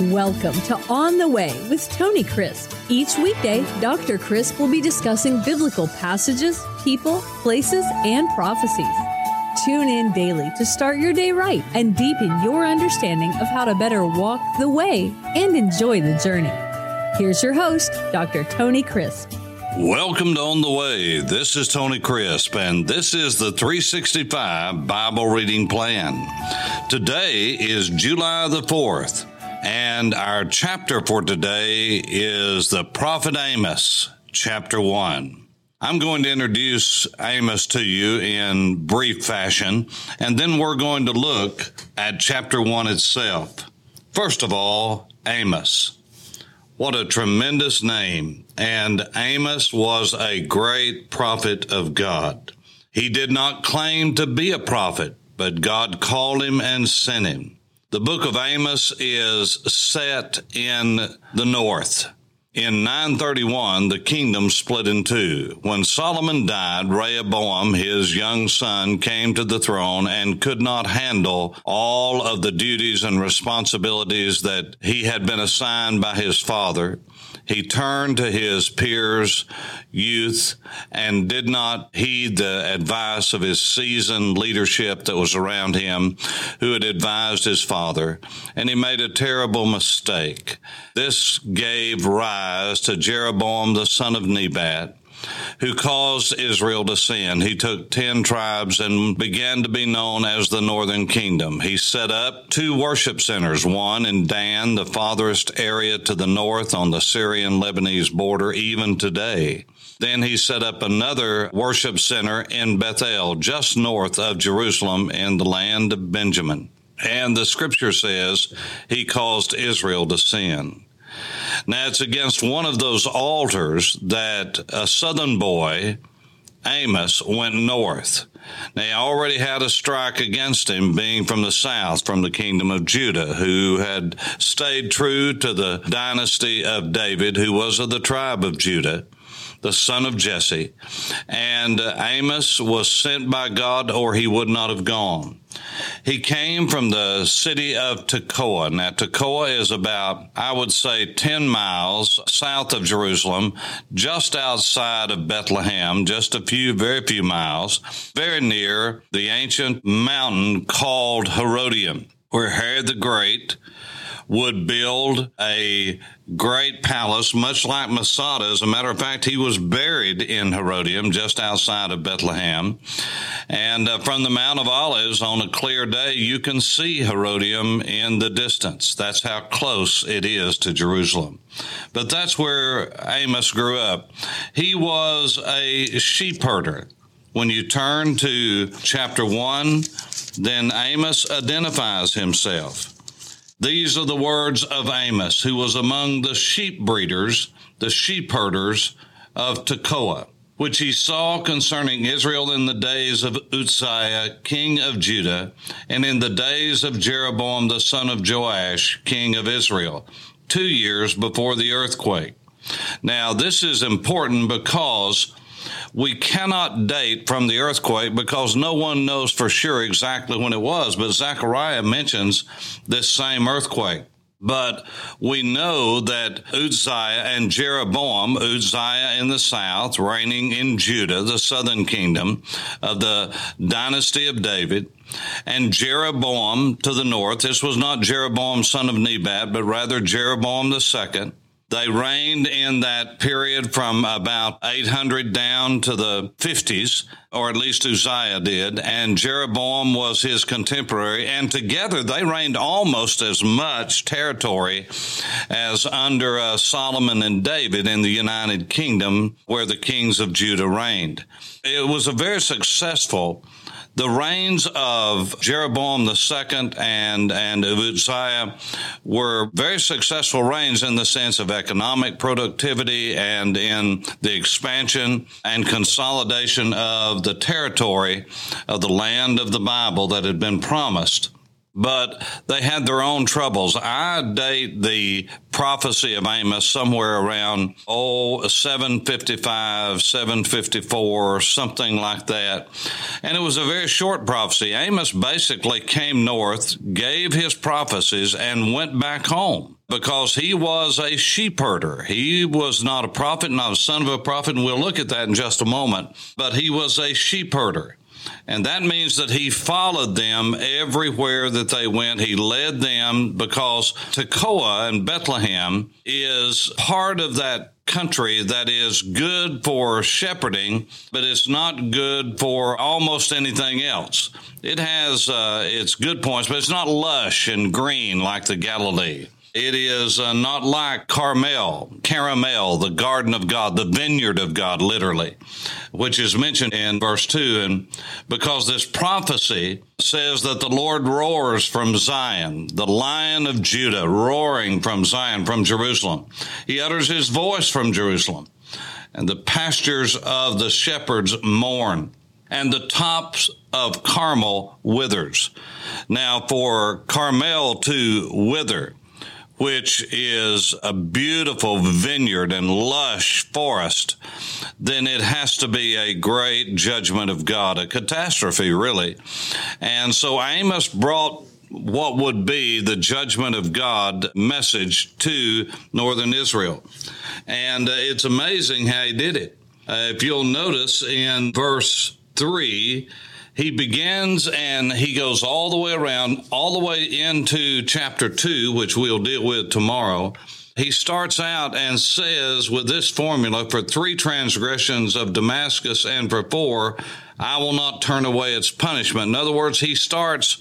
Welcome to On the Way with Tony Crisp. Each weekday, Dr. Crisp will be discussing biblical passages, people, places, and prophecies. Tune in daily to start your day right and deepen your understanding of how to better walk the way and enjoy the journey. Here's your host, Dr. Tony Crisp. Welcome to On the Way. This is Tony Crisp, and this is the 365 Bible Reading Plan. Today is July the 4th, and our chapter for today is the Prophet Amos, chapter 1. I'm going to introduce Amos to you in brief fashion, and then we're going to look at chapter 1 itself. First of all, Amos. What a tremendous name. And Amos was a great prophet of God. He did not claim to be a prophet, but God called him and sent him. The book of Amos is set in the north. In 931, the kingdom split in two. When Solomon died, Rehoboam, his young son, came to the throne and could not handle all of the duties and responsibilities that he had been assigned by his father. He turned to his peers, youth, and did not heed the advice of his seasoned leadership that was around him, who had advised his father, and he made a terrible mistake. This gave rise to Jeroboam the son of Nebat, who caused Israel to sin. He took 10 tribes and began to be known as the Northern Kingdom. He set up two worship centers, one in Dan, the farthest area to the north on the Syrian Lebanese border, even today. Then he set up another worship center in Bethel, just north of Jerusalem in the land of Benjamin. And the scripture says he caused Israel to sin. Now, it's against one of those altars that a southern boy, Amos, went north. He already had a strike against him, being from the south, from the kingdom of Judah, who had stayed true to the dynasty of David, who was of the tribe of Judah the son of Jesse. And uh, Amos was sent by God, or he would not have gone. He came from the city of Tekoa. Now, Tekoa is about, I would say, 10 miles south of Jerusalem, just outside of Bethlehem, just a few, very few miles, very near the ancient mountain called Herodium, where Herod the Great would build a great palace, much like Masada. As a matter of fact, he was buried in Herodium, just outside of Bethlehem. And uh, from the Mount of Olives on a clear day, you can see Herodium in the distance. That's how close it is to Jerusalem. But that's where Amos grew up. He was a sheep herder. When you turn to chapter 1, then Amos identifies himself. These are the words of Amos, who was among the sheep breeders, the sheep herders of Tekoa, which he saw concerning Israel in the days of Uzziah, king of Judah, and in the days of Jeroboam the son of Joash, king of Israel, two years before the earthquake. Now, this is important because we cannot date from the earthquake because no one knows for sure exactly when it was, but Zechariah mentions this same earthquake. But we know that Uzziah and Jeroboam, Uzziah in the south, reigning in Judah, the southern kingdom of the dynasty of David, and Jeroboam to the north. This was not Jeroboam son of Nebat, but rather Jeroboam the second they reigned in that period from about 800 down to the 50s, or at least Uzziah did, and Jeroboam was his contemporary, and together they reigned almost as much territory as under uh, Solomon and David in the United Kingdom, where the kings of Judah reigned. It was a very successful the reigns of Jeroboam II and, and Uzziah were very successful reigns in the sense of economic productivity and in the expansion and consolidation of the territory of the land of the Bible that had been promised. But they had their own troubles. I date the prophecy of Amos somewhere around, oh, 755, 754, something like that. And it was a very short prophecy. Amos basically came north, gave his prophecies, and went back home because he was a sheep herder. He was not a prophet, not a son of a prophet, and we'll look at that in just a moment, but he was a sheep herder. And that means that he followed them everywhere that they went. He led them because Tekoa and Bethlehem is part of that country that is good for shepherding, but it's not good for almost anything else. It has uh, its good points, but it's not lush and green like the Galilee. It is uh, not like Carmel, Caramel, the garden of God, the vineyard of God, literally, which is mentioned in verse 2. And because this prophecy says that the Lord roars from Zion, the lion of Judah roaring from Zion, from Jerusalem. He utters his voice from Jerusalem, and the pastures of the shepherds mourn and the tops of Carmel withers. Now, for Carmel to wither, which is a beautiful vineyard and lush forest, then it has to be a great judgment of God, a catastrophe, really. And so Amos brought what would be the judgment of God message to northern Israel. And uh, it's amazing how he did it. Uh, if you'll notice in verse 3, he begins and he goes all the way around, all the way into chapter two, which we'll deal with tomorrow. He starts out and says with this formula for three transgressions of Damascus and for four, I will not turn away its punishment. In other words, he starts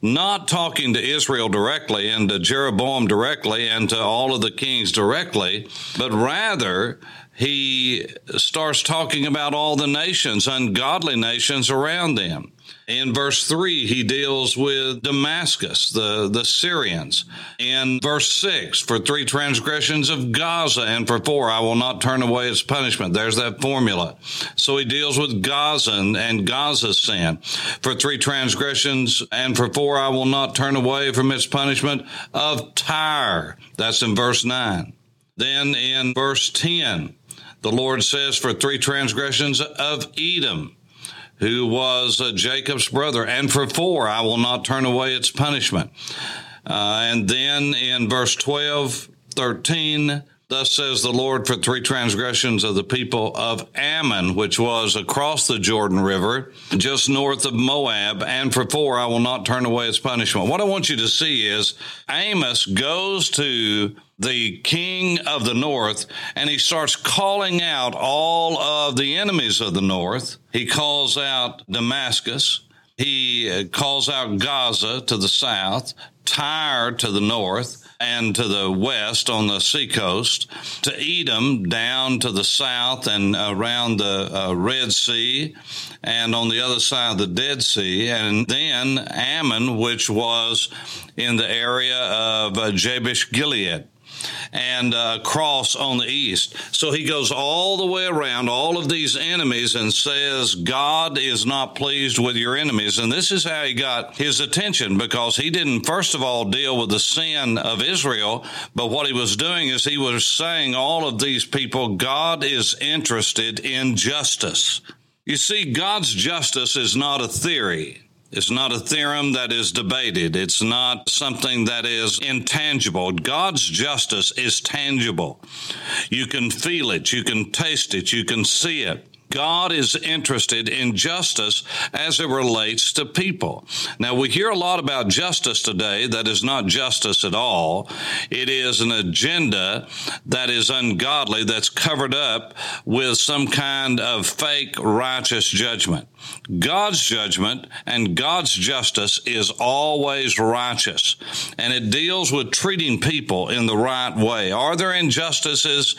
not talking to Israel directly and to Jeroboam directly and to all of the kings directly, but rather he starts talking about all the nations, ungodly nations around them. In verse 3, he deals with Damascus, the, the Syrians. In verse 6, for three transgressions of Gaza, and for four, I will not turn away its punishment. There's that formula. So he deals with Gaza and, and Gaza's sin. For three transgressions, and for four, I will not turn away from its punishment of Tyre. That's in verse 9. Then in verse 10, the Lord says, for three transgressions of Edom, who was uh, Jacob's brother, and for four, I will not turn away its punishment. Uh, and then in verse 12, 13, Thus says the Lord for three transgressions of the people of Ammon, which was across the Jordan River, just north of Moab, and for four I will not turn away its punishment. What I want you to see is Amos goes to the king of the north, and he starts calling out all of the enemies of the north. He calls out Damascus. He uh, calls out Gaza to the south, Tyre to the north, and to the west on the seacoast, to Edom down to the south and around the uh, Red Sea, and on the other side of the Dead Sea, and then Ammon, which was in the area of uh, Jabesh Gilead and uh, cross on the east. So he goes all the way around all of these enemies and says, God is not pleased with your enemies. And this is how he got his attention because he didn't, first of all, deal with the sin of Israel, but what he was doing is he was saying all of these people, God is interested in justice. You see, God's justice is not a theory. It's not a theorem that is debated. It's not something that is intangible. God's justice is tangible. You can feel it. You can taste it. You can see it. God is interested in justice as it relates to people. Now, we hear a lot about justice today that is not justice at all. It is an agenda that is ungodly, that's covered up with some kind of fake righteous judgment. God's judgment and God's justice is always righteous, and it deals with treating people in the right way. Are there injustices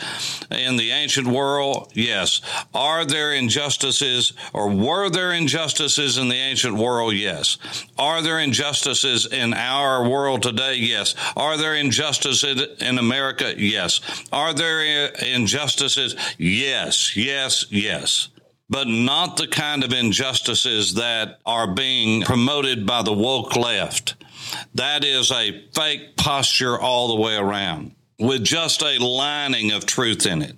in the ancient world? Yes. Are there injustices or were there injustices in the ancient world? Yes. Are there injustices in our world today? Yes. Are there injustices in America? Yes. Are there injustices? Yes, yes, yes but not the kind of injustices that are being promoted by the woke left. that is a fake posture all the way around with just a lining of truth in it.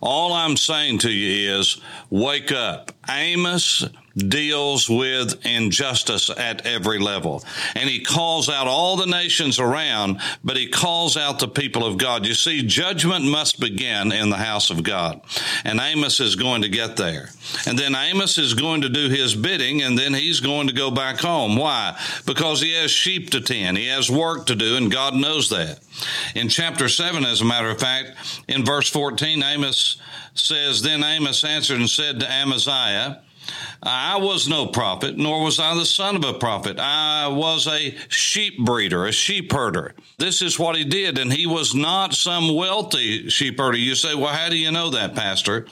All I'm saying to you is wake up. Amos deals with injustice at every level. And he calls out all the nations around, but he calls out the people of God. You see, judgment must begin in the house of God. And Amos is going to get there. And then Amos is going to do his bidding, and then he's going to go back home. Why? Because he has sheep to tend, he has work to do, and God knows that. In chapter 7, as a matter of fact, in verse 14, Amos says, Then Amos answered and said to Amaziah, I was no prophet, nor was I the son of a prophet. I was a sheep breeder, a sheep herder. This is what he did, and he was not some wealthy sheep herder. You say, well, how do you know that, Pastor?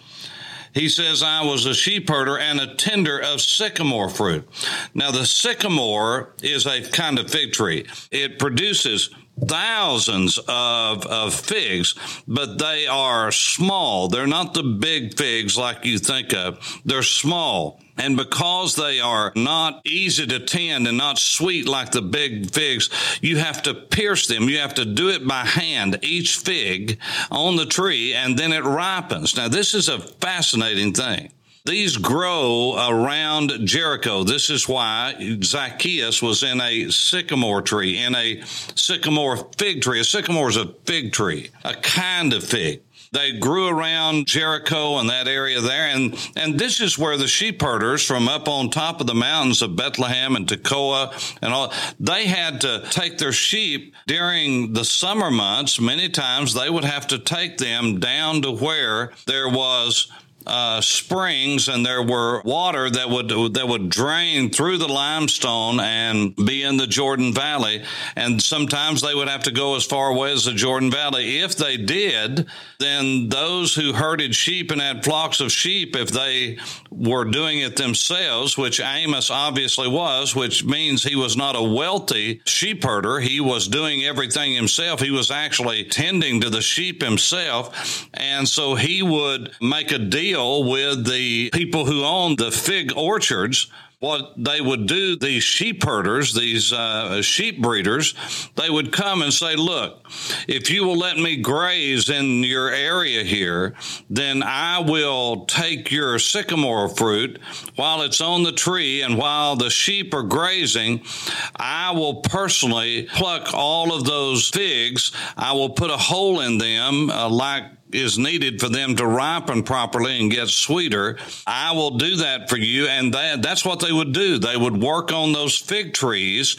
He says, I was a sheep herder and a tender of sycamore fruit. Now, the sycamore is a kind of fig tree. It produces thousands of, of figs, but they are small. They're not the big figs like you think of. They're small. And because they are not easy to tend and not sweet like the big figs, you have to pierce them. You have to do it by hand, each fig on the tree, and then it ripens. Now, this is a fascinating thing. These grow around Jericho. This is why Zacchaeus was in a sycamore tree, in a sycamore fig tree. A sycamore is a fig tree, a kind of fig. They grew around Jericho and that area there. And, and this is where the sheep herders from up on top of the mountains of Bethlehem and Tekoa and all, they had to take their sheep during the summer months. Many times they would have to take them down to where there was uh, springs and there were water that would that would drain through the limestone and be in the Jordan Valley. And sometimes they would have to go as far away as the Jordan Valley. If they did, then those who herded sheep and had flocks of sheep, if they were doing it themselves, which Amos obviously was, which means he was not a wealthy sheep herder, he was doing everything himself. He was actually tending to the sheep himself, and so he would make a deal deal with the people who own the fig orchards what they would do, these sheep herders, these uh, sheep breeders, they would come and say, Look, if you will let me graze in your area here, then I will take your sycamore fruit while it's on the tree and while the sheep are grazing. I will personally pluck all of those figs. I will put a hole in them uh, like is needed for them to ripen properly and get sweeter. I will do that for you. And that, that's what they would do. They would work on those fig trees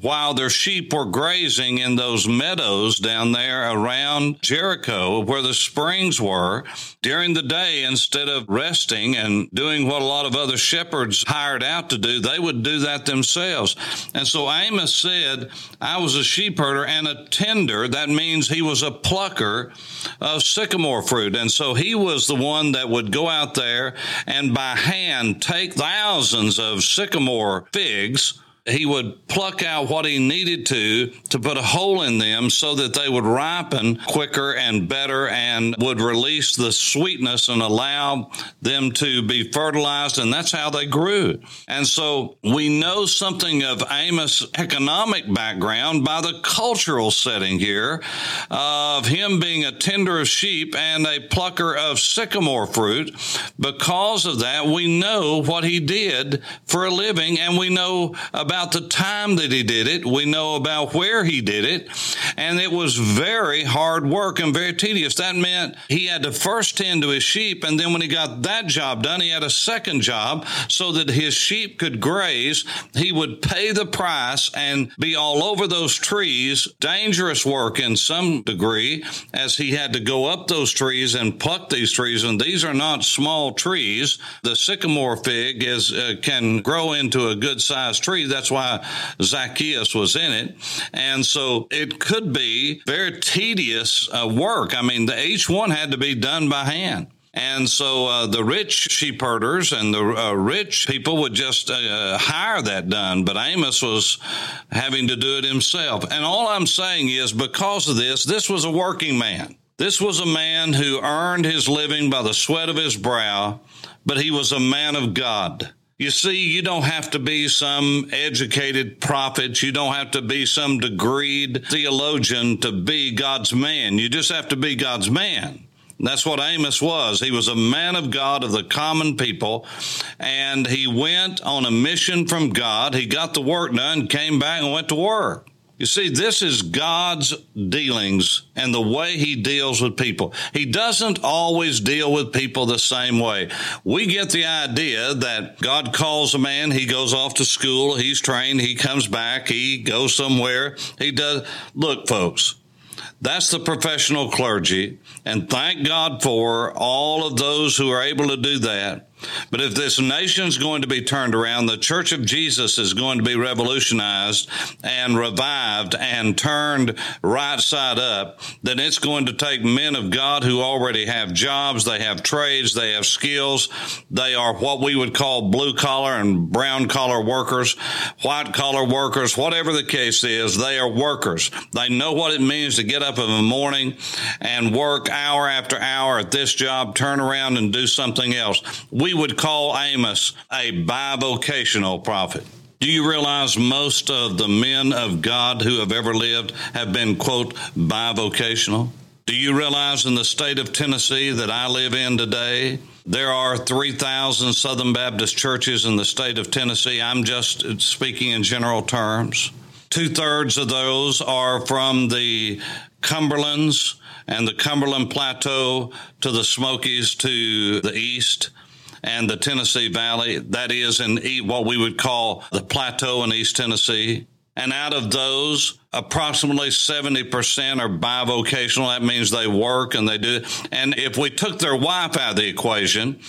while their sheep were grazing in those meadows down there around Jericho where the springs were during the day instead of resting and doing what a lot of other shepherds hired out to do. They would do that themselves. And so Amos said, I was a sheep herder and a tender. That means he was a plucker of sycamore fruit. And so he was the one that would go out there and by hand take thousands of sycamore figs he would pluck out what he needed to to put a hole in them so that they would ripen quicker and better and would release the sweetness and allow them to be fertilized and that's how they grew. And so we know something of amos economic background by the cultural setting here of him being a tender of sheep and a plucker of sycamore fruit. Because of that we know what he did for a living and we know about about the time that he did it. We know about where he did it. And it was very hard work and very tedious. That meant he had to first tend to his sheep. And then when he got that job done, he had a second job so that his sheep could graze. He would pay the price and be all over those trees. Dangerous work in some degree as he had to go up those trees and pluck these trees. And these are not small trees. The sycamore fig is, uh, can grow into a good sized tree. That's that's why Zacchaeus was in it. And so it could be very tedious uh, work. I mean, the, each one had to be done by hand. And so uh, the rich sheep herders and the uh, rich people would just uh, hire that done. But Amos was having to do it himself. And all I'm saying is because of this, this was a working man. This was a man who earned his living by the sweat of his brow, but he was a man of God. You see, you don't have to be some educated prophet. You don't have to be some degreed theologian to be God's man. You just have to be God's man. That's what Amos was. He was a man of God of the common people, and he went on a mission from God. He got the work done, came back, and went to work. You see, this is God's dealings and the way he deals with people. He doesn't always deal with people the same way. We get the idea that God calls a man, he goes off to school, he's trained, he comes back, he goes somewhere, he does. Look, folks, that's the professional clergy. And thank God for all of those who are able to do that. But if this nation's going to be turned around, the Church of Jesus is going to be revolutionized and revived and turned right side up, then it's going to take men of God who already have jobs, they have trades, they have skills, they are what we would call blue collar and brown collar workers, white collar workers, whatever the case is, they are workers. They know what it means to get up in the morning and work hour after hour at this job, turn around and do something else. We we would call Amos a bivocational prophet. Do you realize most of the men of God who have ever lived have been, quote, bivocational? Do you realize in the state of Tennessee that I live in today, there are 3,000 Southern Baptist churches in the state of Tennessee? I'm just speaking in general terms. Two thirds of those are from the Cumberlands and the Cumberland Plateau to the Smokies to the east and the Tennessee Valley. That is in what we would call the plateau in East Tennessee. And out of those, approximately 70% are bivocational. That means they work and they do. And if we took their wife out of the equation,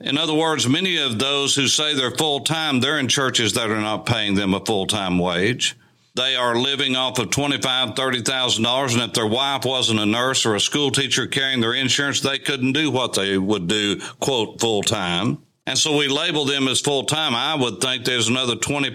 in other words, many of those who say they're full time, they're in churches that are not paying them a full time wage. They are living off of twenty-five, thirty thousand dollars, and if their wife wasn't a nurse or a school teacher carrying their insurance, they couldn't do what they would do, quote, full time. And so we label them as full time. I would think there's another 20%,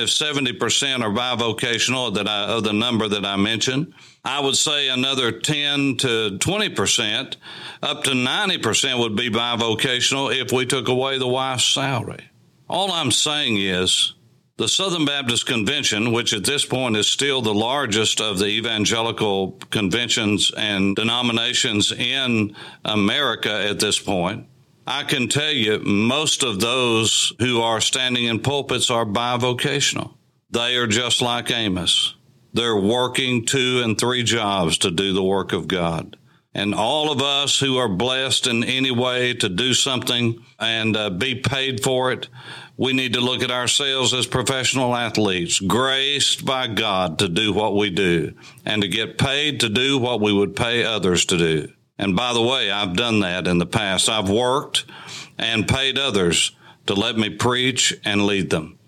if 70% are bivocational that I, of the number that I mentioned. I would say another 10 to 20%, up to 90% would be bivocational if we took away the wife's salary. All I'm saying is the Southern Baptist Convention, which at this point is still the largest of the evangelical conventions and denominations in America at this point, I can tell you most of those who are standing in pulpits are bivocational. They are just like Amos. They're working two and three jobs to do the work of God. And all of us who are blessed in any way to do something and uh, be paid for it, we need to look at ourselves as professional athletes, graced by God to do what we do and to get paid to do what we would pay others to do. And by the way, I've done that in the past. I've worked and paid others to let me preach and lead them.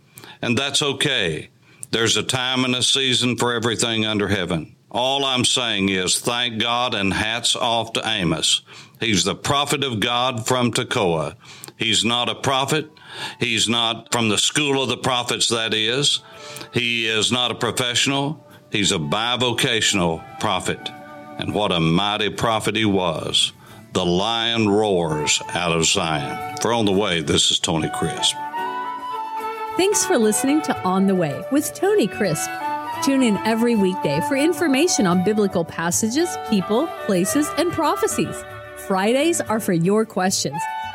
And that's okay. There's a time and a season for everything under heaven. All I'm saying is thank God and hats off to Amos. He's the prophet of God from Tekoa. He's not a prophet. He's not from the school of the prophets, that is. He is not a professional. He's a bivocational prophet. And what a mighty prophet he was. The lion roars out of Zion. For On the Way, this is Tony Crisp. Thanks for listening to On the Way with Tony Crisp. Tune in every weekday for information on biblical passages, people, places, and prophecies. Fridays are for your questions.